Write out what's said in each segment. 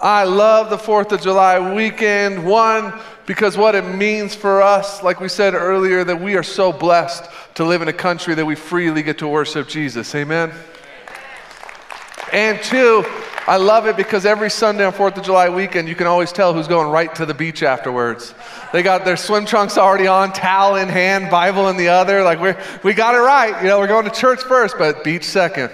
I love the 4th of July weekend. One, because what it means for us, like we said earlier, that we are so blessed to live in a country that we freely get to worship Jesus. Amen? And two, I love it because every Sunday on 4th of July weekend, you can always tell who's going right to the beach afterwards. They got their swim trunks already on, towel in hand, Bible in the other. Like, we we got it right. You know, we're going to church first, but beach second.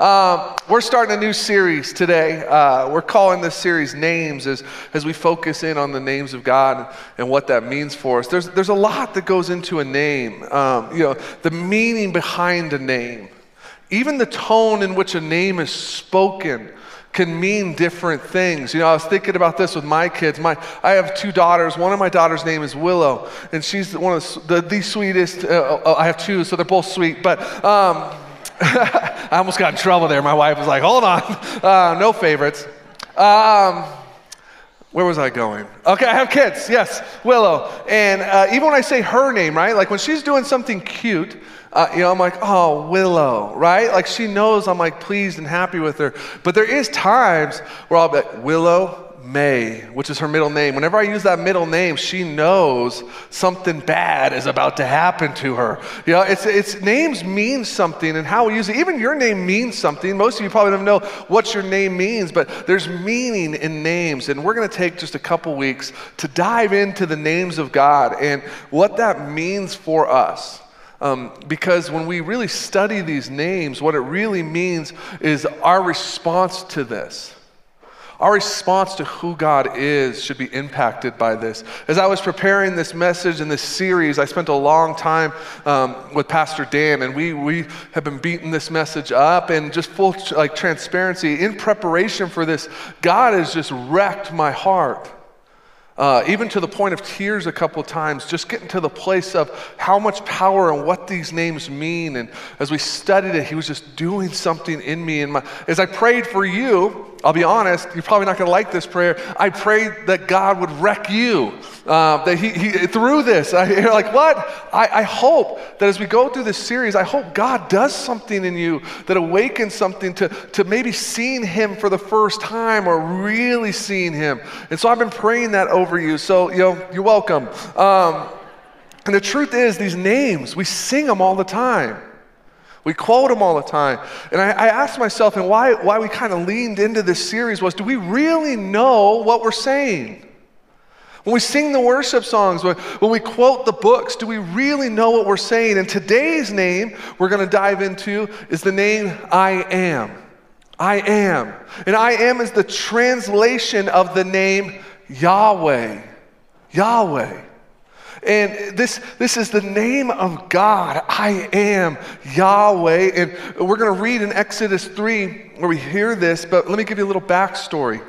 Um, we're starting a new series today. Uh, we're calling this series Names as, as we focus in on the names of God and what that means for us. There's, there's a lot that goes into a name, um, you know, the meaning behind a name, even the tone in which a name is spoken can mean different things. You know, I was thinking about this with my kids. My, I have two daughters. One of my daughters' name is Willow, and she's one of the, the, the sweetest. Uh, uh I have two, so they're both sweet. But um, I almost got in trouble there. My wife was like, "Hold on, uh, no favorites." Um, where was I going? Okay, I have kids. Yes, Willow. And uh, even when I say her name, right? Like when she's doing something cute, uh, you know, I'm like, oh, Willow, right? Like she knows I'm like pleased and happy with her. But there is times where I'll be like, Willow, May, which is her middle name. Whenever I use that middle name, she knows something bad is about to happen to her. You know, it's, it's names mean something and how we use it. Even your name means something. Most of you probably don't know what your name means, but there's meaning in names. And we're going to take just a couple weeks to dive into the names of God and what that means for us. Um, because when we really study these names, what it really means is our response to this. Our response to who God is should be impacted by this. As I was preparing this message and this series, I spent a long time um, with Pastor Dan, and we, we have been beating this message up and just full like transparency. In preparation for this, God has just wrecked my heart uh, even to the point of tears a couple times, just getting to the place of how much power and what these names mean. And as we studied it, he was just doing something in me. And my, as I prayed for you, I'll be honest, you're probably not going to like this prayer. I prayed that God would wreck you, uh, that he, he, through this. I, you're like, what? I, I hope that as we go through this series, I hope God does something in you that awakens something to, to maybe seeing Him for the first time or really seeing Him. And so I've been praying that over you. So, you know, you're welcome. Um, and the truth is, these names, we sing them all the time. We quote them all the time. And I, I asked myself, and why, why we kind of leaned into this series was do we really know what we're saying? When we sing the worship songs, when, when we quote the books, do we really know what we're saying? And today's name we're going to dive into is the name I am. I am. And I am is the translation of the name Yahweh. Yahweh. And this, this is the name of God. I am Yahweh. And we're going to read in Exodus 3 where we hear this, but let me give you a little backstory.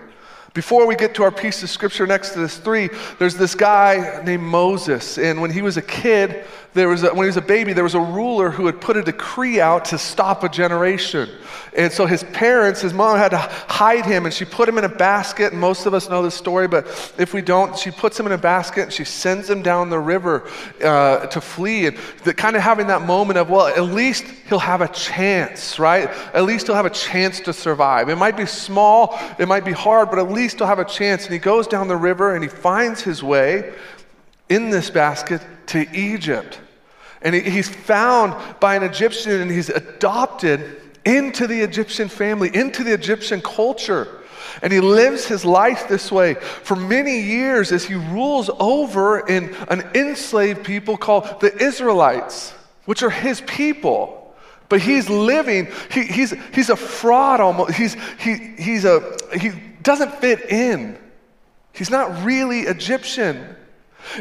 Before we get to our piece of scripture in Exodus 3, there's this guy named Moses. And when he was a kid, there was a, when he was a baby, there was a ruler who had put a decree out to stop a generation. And so his parents, his mom had to hide him and she put him in a basket. And most of us know this story, but if we don't, she puts him in a basket and she sends him down the river uh, to flee. And the, kind of having that moment of, well, at least he'll have a chance, right? At least he'll have a chance to survive. It might be small, it might be hard, but at least he'll have a chance. And he goes down the river and he finds his way in this basket to Egypt. And he's found by an Egyptian and he's adopted into the Egyptian family, into the Egyptian culture. And he lives his life this way for many years as he rules over in an enslaved people called the Israelites, which are his people. But he's living, he, he's, he's a fraud almost. He's, he, he's a, he doesn't fit in. He's not really Egyptian.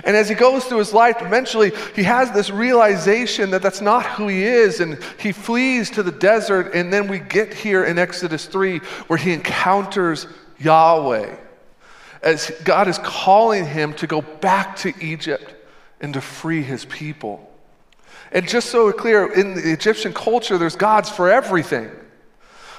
And as he goes through his life, eventually he has this realization that that's not who he is, and he flees to the desert. And then we get here in Exodus 3 where he encounters Yahweh as God is calling him to go back to Egypt and to free his people. And just so clear, in the Egyptian culture, there's gods for everything.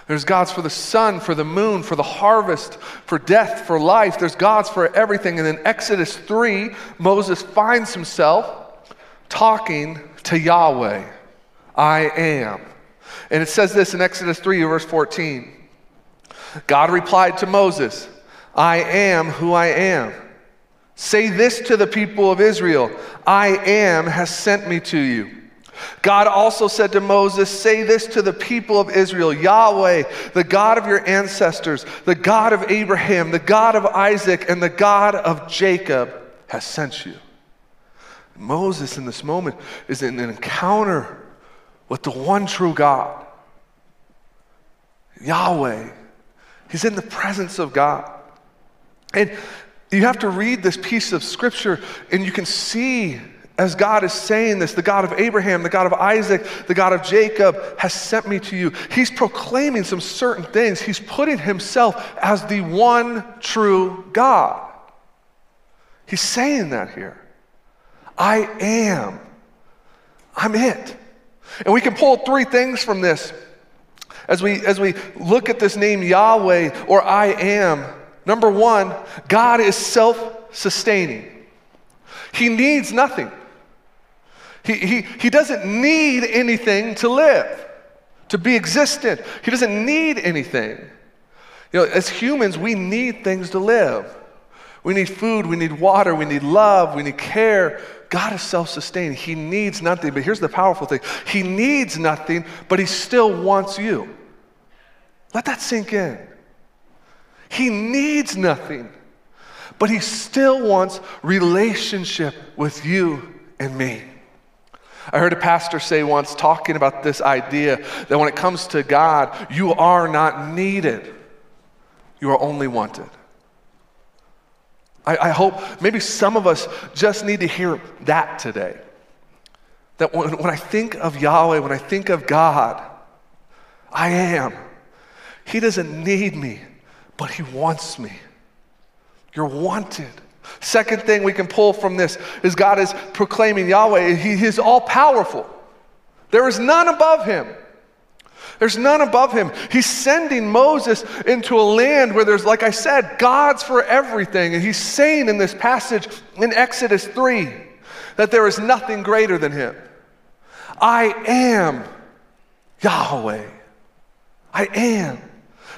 There's gods for the sun, for the moon, for the harvest, for death, for life. There's gods for everything. And in Exodus 3, Moses finds himself talking to Yahweh I am. And it says this in Exodus 3, verse 14 God replied to Moses, I am who I am. Say this to the people of Israel I am has sent me to you. God also said to Moses, Say this to the people of Israel Yahweh, the God of your ancestors, the God of Abraham, the God of Isaac, and the God of Jacob has sent you. Moses, in this moment, is in an encounter with the one true God, Yahweh. He's in the presence of God. And you have to read this piece of scripture and you can see as God is saying this, the God of Abraham, the God of Isaac, the God of Jacob has sent me to you. He's proclaiming some certain things. He's putting himself as the one true God. He's saying that here. I am. I'm it. And we can pull three things from this as we, as we look at this name Yahweh or I am. Number one, God is self sustaining, He needs nothing. He, he, he doesn't need anything to live, to be existent. He doesn't need anything. You know, as humans, we need things to live. We need food, we need water, we need love, we need care. God is self sustaining. He needs nothing. But here's the powerful thing He needs nothing, but He still wants you. Let that sink in. He needs nothing, but he still wants relationship with you and me. I heard a pastor say once, talking about this idea that when it comes to God, you are not needed, you are only wanted. I, I hope maybe some of us just need to hear that today. That when, when I think of Yahweh, when I think of God, I am. He doesn't need me, but He wants me. You're wanted. Second thing we can pull from this is God is proclaiming Yahweh, He is all powerful. There is none above Him. There's none above him. He's sending Moses into a land where there's, like I said, gods for everything. And he's saying in this passage in Exodus 3 that there is nothing greater than him. I am Yahweh. I am.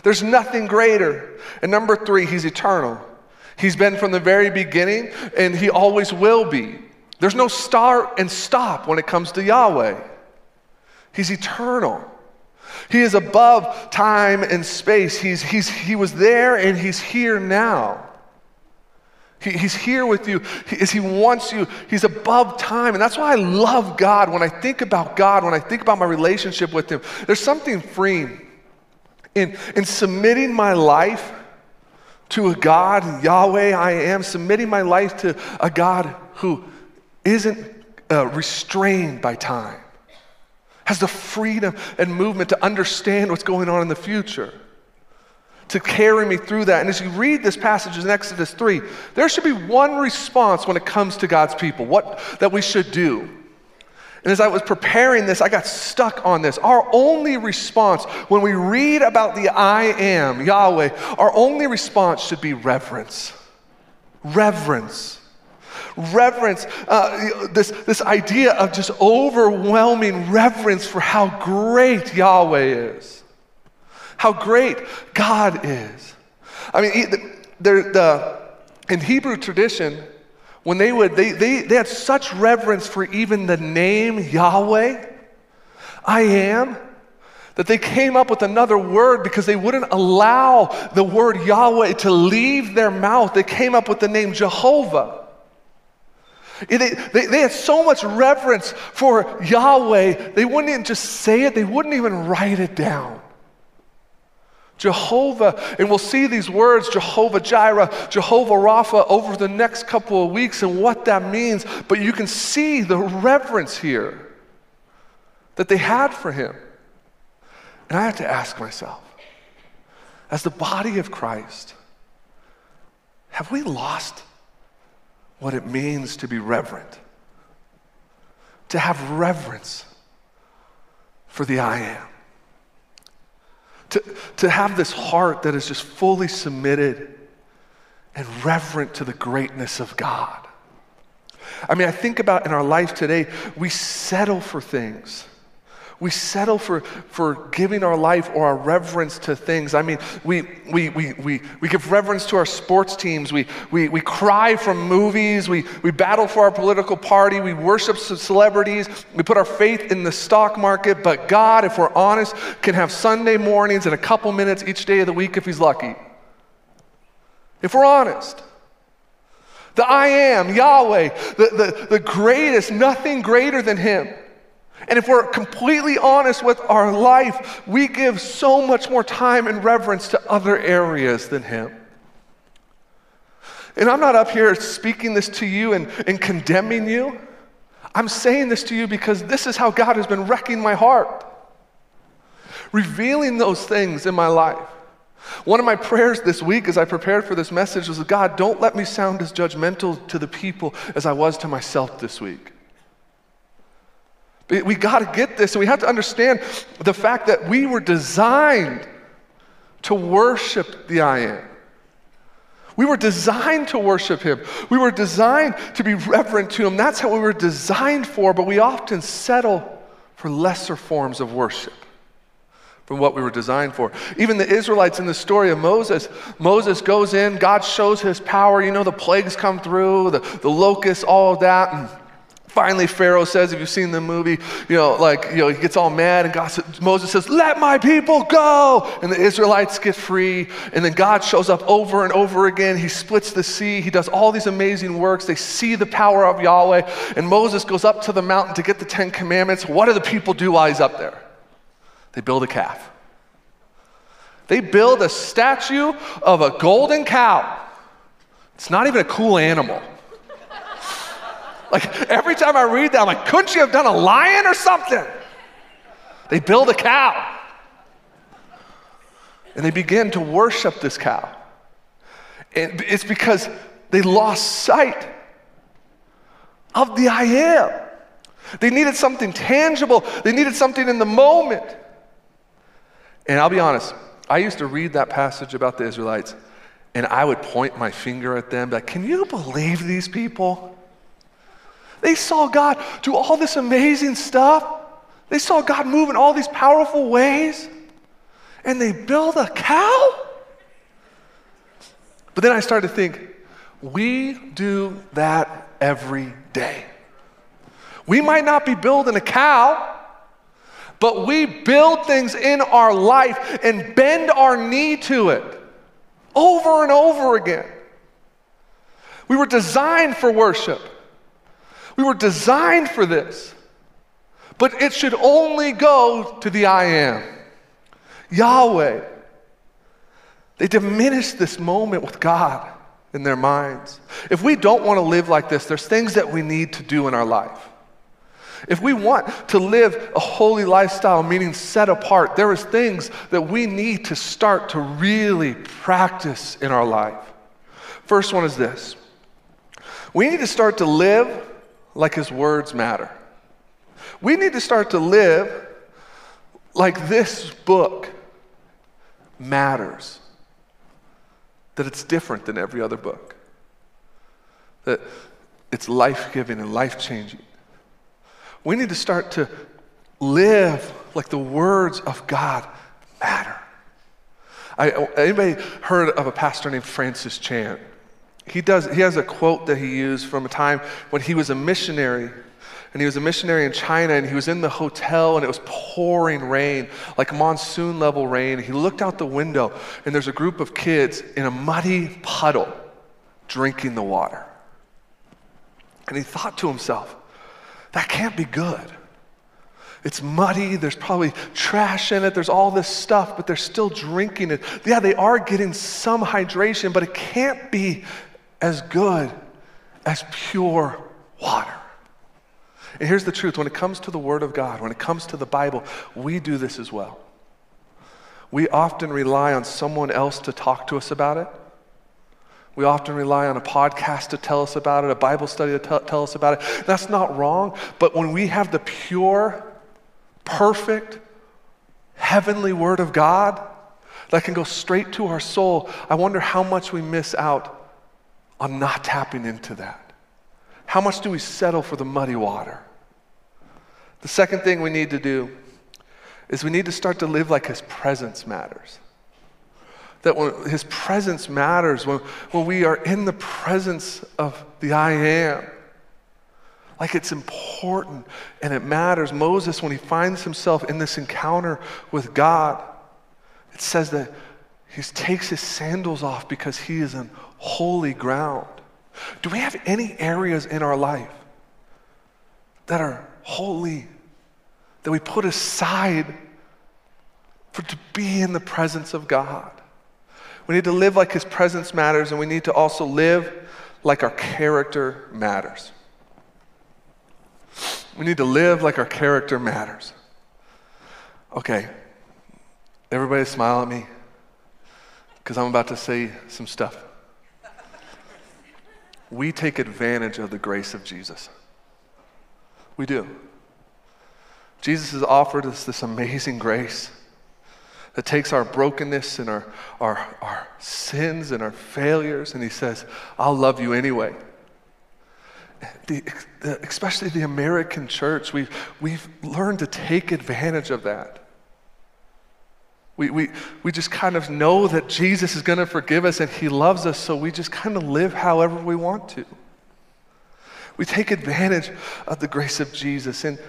There's nothing greater. And number three, he's eternal. He's been from the very beginning, and he always will be. There's no start and stop when it comes to Yahweh. He's eternal. He is above time and space. He's, he's, he was there and he's here now. He, he's here with you he, as he wants you. He's above time. And that's why I love God. When I think about God, when I think about my relationship with him, there's something freeing in, in submitting my life to a God, Yahweh, I am, submitting my life to a God who isn't uh, restrained by time, has the freedom and movement to understand what's going on in the future, to carry me through that. And as you read this passage in Exodus 3, there should be one response when it comes to God's people, what that we should do. And as I was preparing this, I got stuck on this. Our only response when we read about the I am, Yahweh, our only response should be reverence. Reverence. Reverence, uh, this, this idea of just overwhelming reverence for how great Yahweh is, how great God is. I mean, the, the, in Hebrew tradition, when they would, they, they, they had such reverence for even the name Yahweh, I am, that they came up with another word because they wouldn't allow the word Yahweh to leave their mouth. They came up with the name Jehovah. They, they, they, had so much reverence for Yahweh, they wouldn't even just say it, they wouldn't even write it down. Jehovah, and we'll see these words, Jehovah Jireh, Jehovah Rapha, over the next couple of weeks and what that means. But you can see the reverence here that they had for him. And I have to ask myself, as the body of Christ, have we lost what it means to be reverent? To have reverence for the I am to, to have this heart that is just fully submitted and reverent to the greatness of God. I mean, I think about in our life today, we settle for things. We settle for, for giving our life or our reverence to things. I mean, we, we, we, we, we give reverence to our sports teams. We, we, we cry from movies. We, we battle for our political party. We worship celebrities. We put our faith in the stock market. But God, if we're honest, can have Sunday mornings and a couple minutes each day of the week if He's lucky. If we're honest. The I am, Yahweh, the, the, the greatest, nothing greater than Him. And if we're completely honest with our life, we give so much more time and reverence to other areas than Him. And I'm not up here speaking this to you and, and condemning you. I'm saying this to you because this is how God has been wrecking my heart, revealing those things in my life. One of my prayers this week as I prepared for this message was God, don't let me sound as judgmental to the people as I was to myself this week. We got to get this. We have to understand the fact that we were designed to worship the I am. We were designed to worship Him. We were designed to be reverent to Him. That's how we were designed for, but we often settle for lesser forms of worship from what we were designed for. Even the Israelites in the story of Moses, Moses goes in, God shows His power. You know, the plagues come through, the, the locusts, all of that. And Finally, Pharaoh says, if you've seen the movie, you know, like, you know, he gets all mad, and God, says, Moses says, Let my people go. And the Israelites get free. And then God shows up over and over again. He splits the sea. He does all these amazing works. They see the power of Yahweh. And Moses goes up to the mountain to get the Ten Commandments. What do the people do while he's up there? They build a calf. They build a statue of a golden cow. It's not even a cool animal. Like every time I read that, I'm like, couldn't you have done a lion or something? They build a cow. And they begin to worship this cow. And it's because they lost sight of the I am. They needed something tangible, they needed something in the moment. And I'll be honest, I used to read that passage about the Israelites, and I would point my finger at them, like, can you believe these people? They saw God do all this amazing stuff. They saw God move in all these powerful ways. And they build a cow? But then I started to think, we do that every day. We might not be building a cow, but we build things in our life and bend our knee to it over and over again. We were designed for worship. We were designed for this. But it should only go to the I am, Yahweh. They diminish this moment with God in their minds. If we don't want to live like this, there's things that we need to do in our life. If we want to live a holy lifestyle, meaning set apart, there is things that we need to start to really practice in our life. First one is this. We need to start to live like his words matter. We need to start to live like this book matters, that it's different than every other book, that it's life giving and life changing. We need to start to live like the words of God matter. I, anybody heard of a pastor named Francis Chan? He, does, he has a quote that he used from a time when he was a missionary. And he was a missionary in China, and he was in the hotel, and it was pouring rain, like monsoon level rain. He looked out the window, and there's a group of kids in a muddy puddle drinking the water. And he thought to himself, that can't be good. It's muddy, there's probably trash in it, there's all this stuff, but they're still drinking it. Yeah, they are getting some hydration, but it can't be as good as pure water. And here's the truth when it comes to the Word of God, when it comes to the Bible, we do this as well. We often rely on someone else to talk to us about it. We often rely on a podcast to tell us about it, a Bible study to t- tell us about it. That's not wrong, but when we have the pure, perfect, heavenly Word of God that can go straight to our soul, I wonder how much we miss out on not tapping into that? How much do we settle for the muddy water? The second thing we need to do is we need to start to live like his presence matters. That when his presence matters, when, when we are in the presence of the I am, like it's important and it matters. Moses, when he finds himself in this encounter with God, it says that he takes his sandals off because he is on holy ground. Do we have any areas in our life that are holy, that we put aside for to be in the presence of God? We need to live like his presence matters, and we need to also live like our character matters. We need to live like our character matters. Okay, everybody smile at me because I'm about to say some stuff. We take advantage of the grace of Jesus. We do. Jesus has offered us this amazing grace that takes our brokenness and our, our, our sins and our failures, and He says, I'll love you anyway. The, especially the American church, we've, we've learned to take advantage of that. We, we, we just kind of know that Jesus is going to forgive us and He loves us, so we just kind of live however we want to. We take advantage of the grace of Jesus, and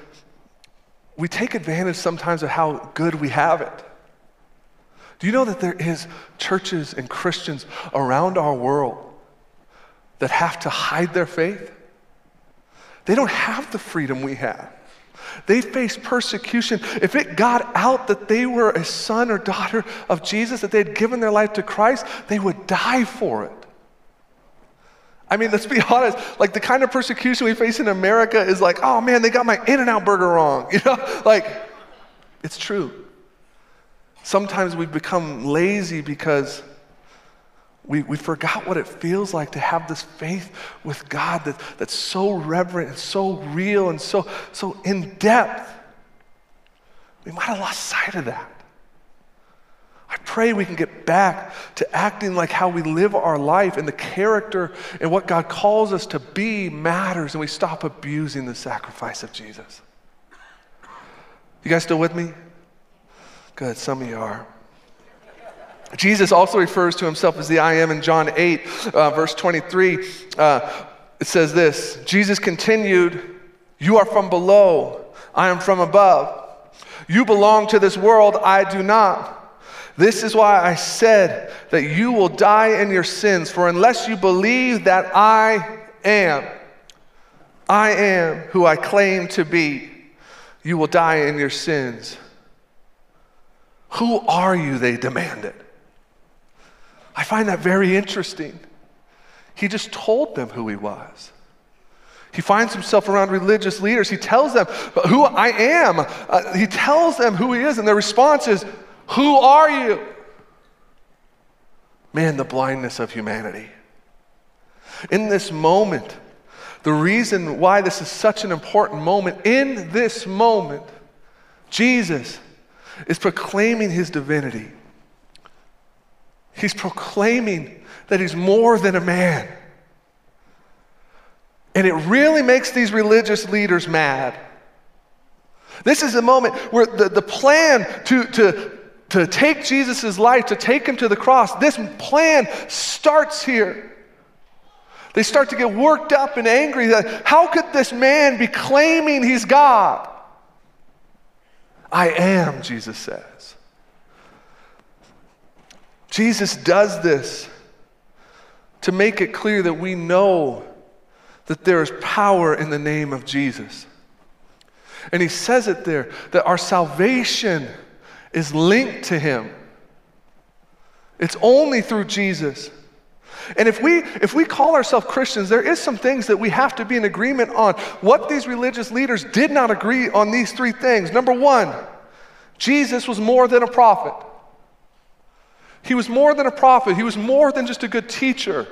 we take advantage sometimes of how good we have it. Do you know that there is churches and Christians around our world that have to hide their faith? They don't have the freedom we have. They face persecution. If it got out that they were a son or daughter of Jesus, that they had given their life to Christ, they would die for it. I mean, let's be honest, like the kind of persecution we face in America is like, oh man, they got my In N Out burger wrong. You know, like, it's true. Sometimes we become lazy because we, we forgot what it feels like to have this faith with God that, that's so reverent and so real and so, so in depth. We might have lost sight of that. I pray we can get back to acting like how we live our life and the character and what God calls us to be matters and we stop abusing the sacrifice of Jesus. You guys still with me? Good, some of you are. Jesus also refers to himself as the I am in John 8, uh, verse 23. Uh, it says this Jesus continued, You are from below, I am from above. You belong to this world, I do not. This is why I said that you will die in your sins, for unless you believe that I am, I am who I claim to be, you will die in your sins. Who are you? They demanded. I find that very interesting. He just told them who he was. He finds himself around religious leaders. He tells them who I am. Uh, he tells them who he is, and their response is, Who are you? Man, the blindness of humanity. In this moment, the reason why this is such an important moment, in this moment, Jesus is proclaiming his divinity. He's proclaiming that he's more than a man. And it really makes these religious leaders mad. This is a moment where the, the plan to, to, to take Jesus' life, to take him to the cross, this plan starts here. They start to get worked up and angry that how could this man be claiming he's God? I am, Jesus says. Jesus does this to make it clear that we know that there is power in the name of Jesus. And he says it there that our salvation is linked to him. It's only through Jesus. And if we if we call ourselves Christians, there is some things that we have to be in agreement on. What these religious leaders did not agree on these three things. Number 1, Jesus was more than a prophet. He was more than a prophet. He was more than just a good teacher.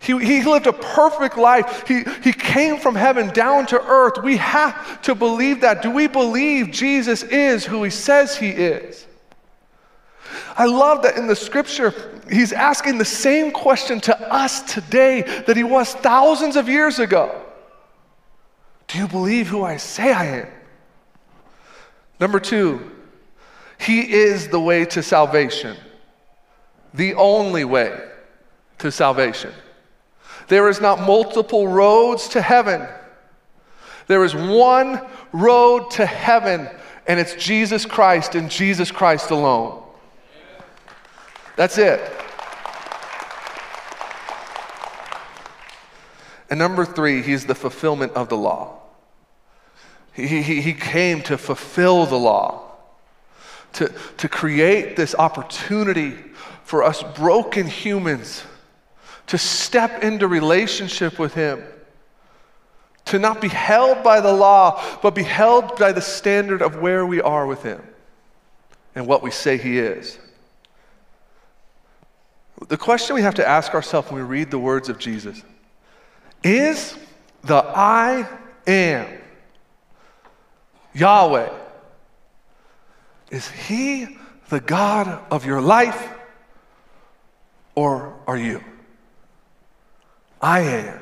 He, he lived a perfect life. He, he came from heaven down to earth. We have to believe that. Do we believe Jesus is who he says he is? I love that in the scripture, he's asking the same question to us today that he was thousands of years ago. Do you believe who I say I am? Number two, He is the way to salvation, the only way to salvation. There is not multiple roads to heaven. There is one road to heaven, and it's Jesus Christ and Jesus Christ alone. That's it. And number three, he's the fulfillment of the law. He, he, he came to fulfill the law, to, to create this opportunity for us broken humans to step into relationship with him to not be held by the law, but be held by the standard of where we are with Him and what we say He is. The question we have to ask ourselves when we read the words of Jesus is the I am Yahweh, is He the God of your life or are you? I am.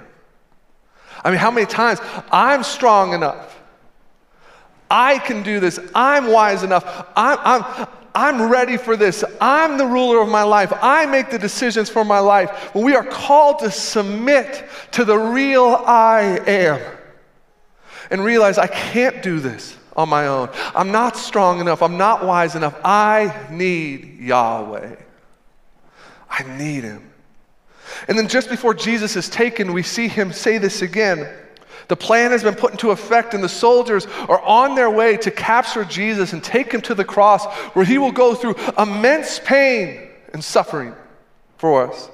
I mean, how many times I'm strong enough? I can do this. I'm wise enough. I'm, I'm, I'm ready for this. I'm the ruler of my life. I make the decisions for my life. When we are called to submit to the real I am and realize I can't do this on my own. I'm not strong enough. I'm not wise enough. I need Yahweh. I need Him. And then just before Jesus is taken, we see him say this again. The plan has been put into effect, and the soldiers are on their way to capture Jesus and take him to the cross, where he will go through immense pain and suffering for us.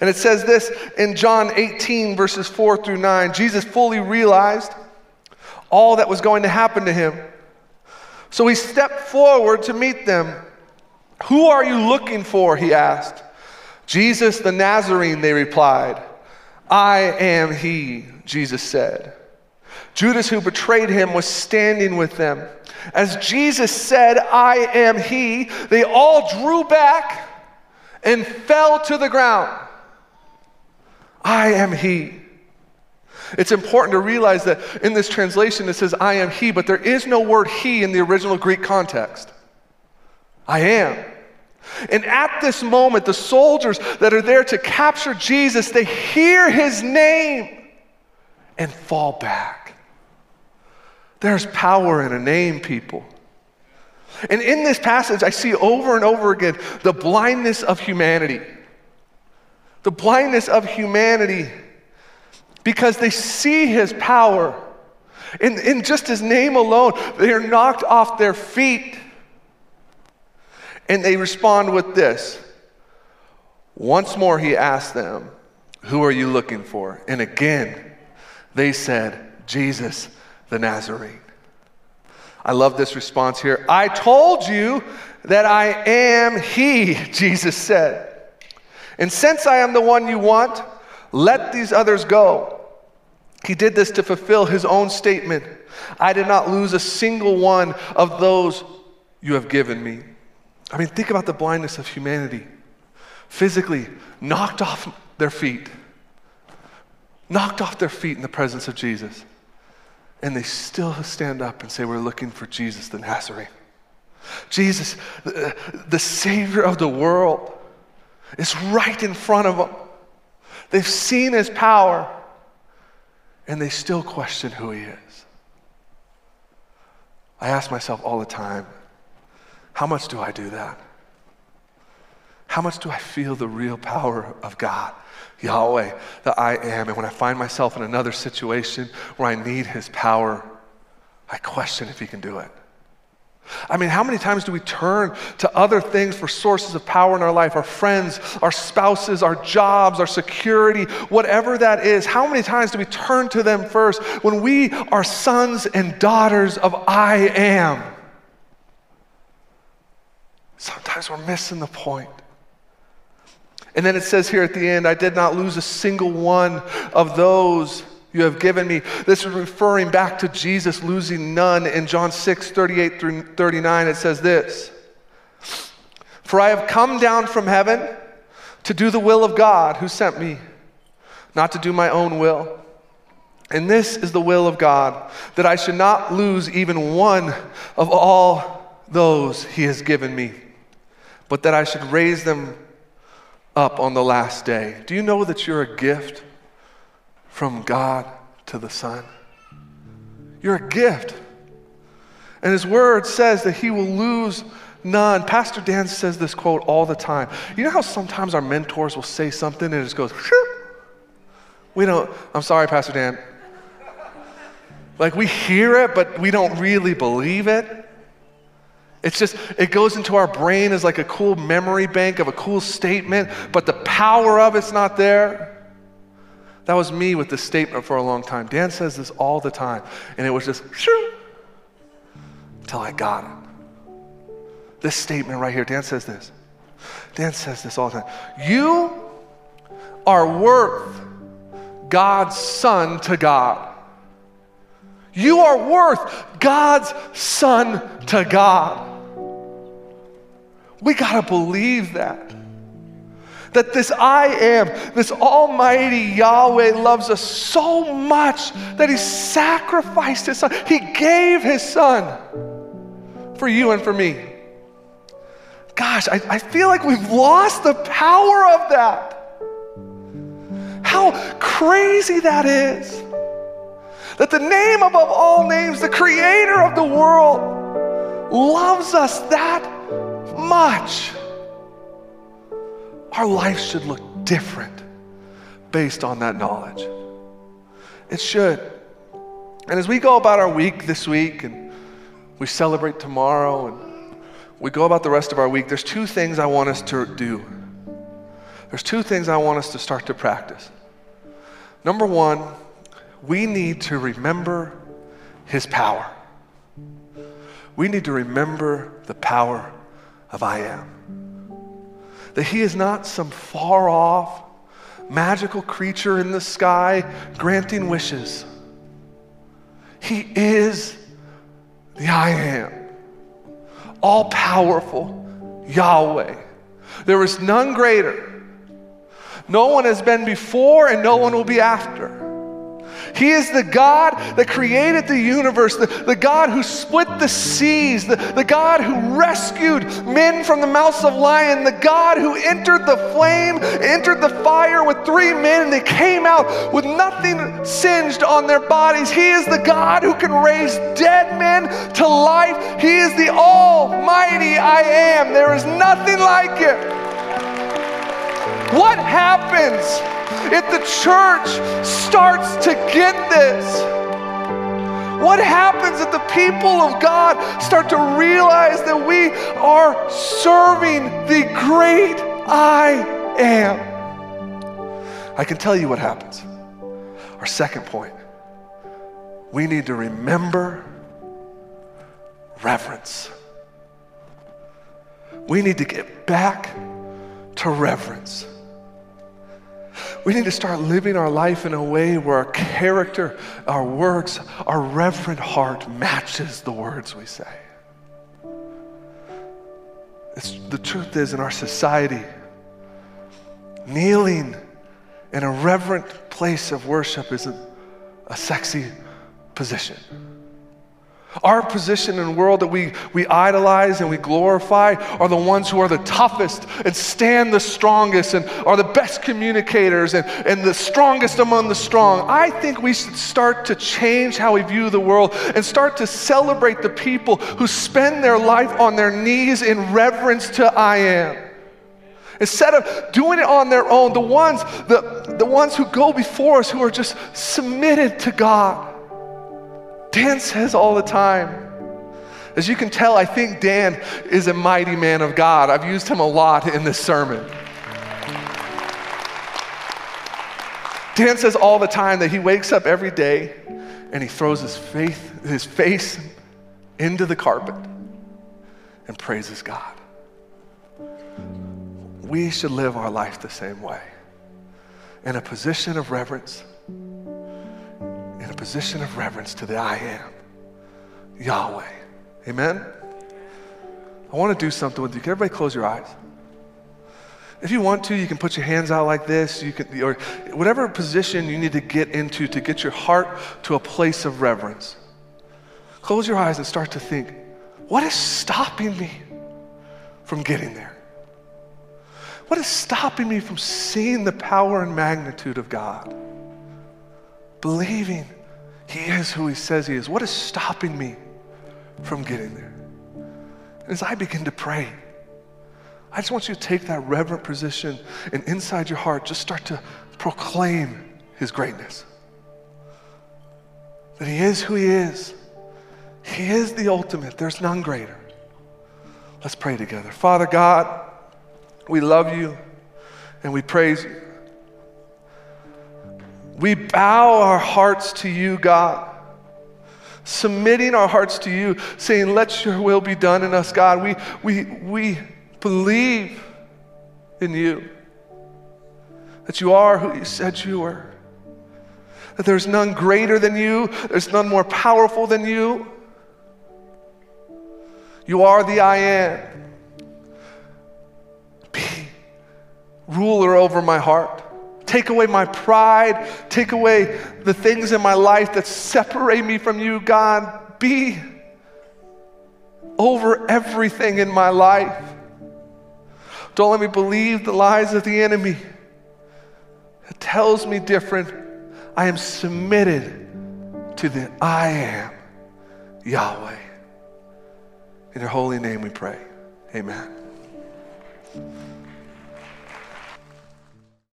And it says this in John 18, verses 4 through 9 Jesus fully realized all that was going to happen to him. So he stepped forward to meet them. Who are you looking for? He asked. Jesus the Nazarene, they replied. I am he, Jesus said. Judas, who betrayed him, was standing with them. As Jesus said, I am he, they all drew back and fell to the ground. I am he. It's important to realize that in this translation it says, I am he, but there is no word he in the original Greek context. I am. And at this moment, the soldiers that are there to capture Jesus, they hear his name and fall back. There's power in a name, people. And in this passage, I see over and over again the blindness of humanity. The blindness of humanity because they see his power. In, in just his name alone, they are knocked off their feet. And they respond with this. Once more, he asked them, Who are you looking for? And again, they said, Jesus the Nazarene. I love this response here. I told you that I am he, Jesus said. And since I am the one you want, let these others go. He did this to fulfill his own statement I did not lose a single one of those you have given me. I mean, think about the blindness of humanity. Physically knocked off their feet, knocked off their feet in the presence of Jesus. And they still stand up and say, We're looking for Jesus the Nazarene. Jesus, the, Savior of the world, is right in front of them. They've seen his power, and they still question who he is. I ask myself all the time how much do I do that? How much do I feel the real power of God, Yahweh, that I am? And when I find myself in another situation where I need His power, I question if He can do it. I mean, how many times do we turn to other things for sources of power in our life? Our friends, our spouses, our jobs, our security, whatever that is. How many times do we turn to them first when we are sons and daughters of I am? Sometimes we're missing the point. And then it says here at the end, I did not lose a single one of those you have given me. This is referring back to Jesus losing none. In John 6, 38 through 39, it says this For I have come down from heaven to do the will of God who sent me, not to do my own will. And this is the will of God, that I should not lose even one of all those he has given me, but that I should raise them up on the last day. Do you know that you're a gift from God to the Son? You're a gift. And his word says that he will lose none. Pastor Dan says this quote all the time. You know how sometimes our mentors will say something and it just goes, we don't, I'm sorry, Pastor Dan. Like we hear it, but we don't really believe it. It's just, it goes into our brain as like a cool memory bank of a cool statement, but the power of it's not there. That was me with this statement for a long time. Dan says this all the time, and it was just, shoo, until I got it. This statement right here, Dan says this. Dan says this all the time. You are worth God's Son to God. You are worth God's Son to God. We got to believe that. That this I am, this Almighty Yahweh loves us so much that He sacrificed His Son. He gave His Son for you and for me. Gosh, I, I feel like we've lost the power of that. How crazy that is. That the name above all names, the creator of the world, loves us that much. Our life should look different based on that knowledge. It should. And as we go about our week this week and we celebrate tomorrow and we go about the rest of our week, there's two things I want us to do. There's two things I want us to start to practice. Number one, we need to remember his power. We need to remember the power of I am. That he is not some far off, magical creature in the sky granting wishes. He is the I am, all powerful Yahweh. There is none greater. No one has been before, and no one will be after. He is the God that created the universe, the, the God who split the seas, the, the God who rescued men from the mouths of lion, the God who entered the flame, entered the fire with three men, and they came out with nothing singed on their bodies. He is the God who can raise dead men to life. He is the Almighty I am. There is nothing like it. What happens if the church starts to get this? What happens if the people of God start to realize that we are serving the great I am? I can tell you what happens. Our second point we need to remember reverence. We need to get back to reverence. We need to start living our life in a way where our character, our works, our reverent heart matches the words we say. It's, the truth is, in our society, kneeling in a reverent place of worship isn't a sexy position. Our position in the world that we, we idolize and we glorify are the ones who are the toughest and stand the strongest and are the best communicators and, and the strongest among the strong. I think we should start to change how we view the world and start to celebrate the people who spend their life on their knees in reverence to I am. Instead of doing it on their own, the ones, the, the ones who go before us who are just submitted to God. Dan says all the time. As you can tell, I think Dan is a mighty man of God. I've used him a lot in this sermon. Dan says all the time that he wakes up every day and he throws his, faith, his face into the carpet and praises God. We should live our life the same way in a position of reverence position of reverence to the I am, Yahweh. Amen? I want to do something with you. Can everybody close your eyes? If you want to, you can put your hands out like this. You can, or whatever position you need to get into to get your heart to a place of reverence. Close your eyes and start to think what is stopping me from getting there? What is stopping me from seeing the power and magnitude of God? Believing He is who He says He is. What is stopping me from getting there? And as I begin to pray, I just want you to take that reverent position and inside your heart, just start to proclaim His greatness. That He is who He is. He is the ultimate, there's none greater. Let's pray together. Father God, we love you and we praise you. We bow our hearts to you, God submitting our hearts to you, saying, Let your will be done in us, God. We, we, we believe in you, that you are who you said you were, that there's none greater than you, there's none more powerful than you. You are the I am. Be ruler over my heart. Take away my pride. Take away the things in my life that separate me from you, God. Be over everything in my life. Don't let me believe the lies of the enemy. It tells me different. I am submitted to the I am Yahweh. In your holy name we pray. Amen.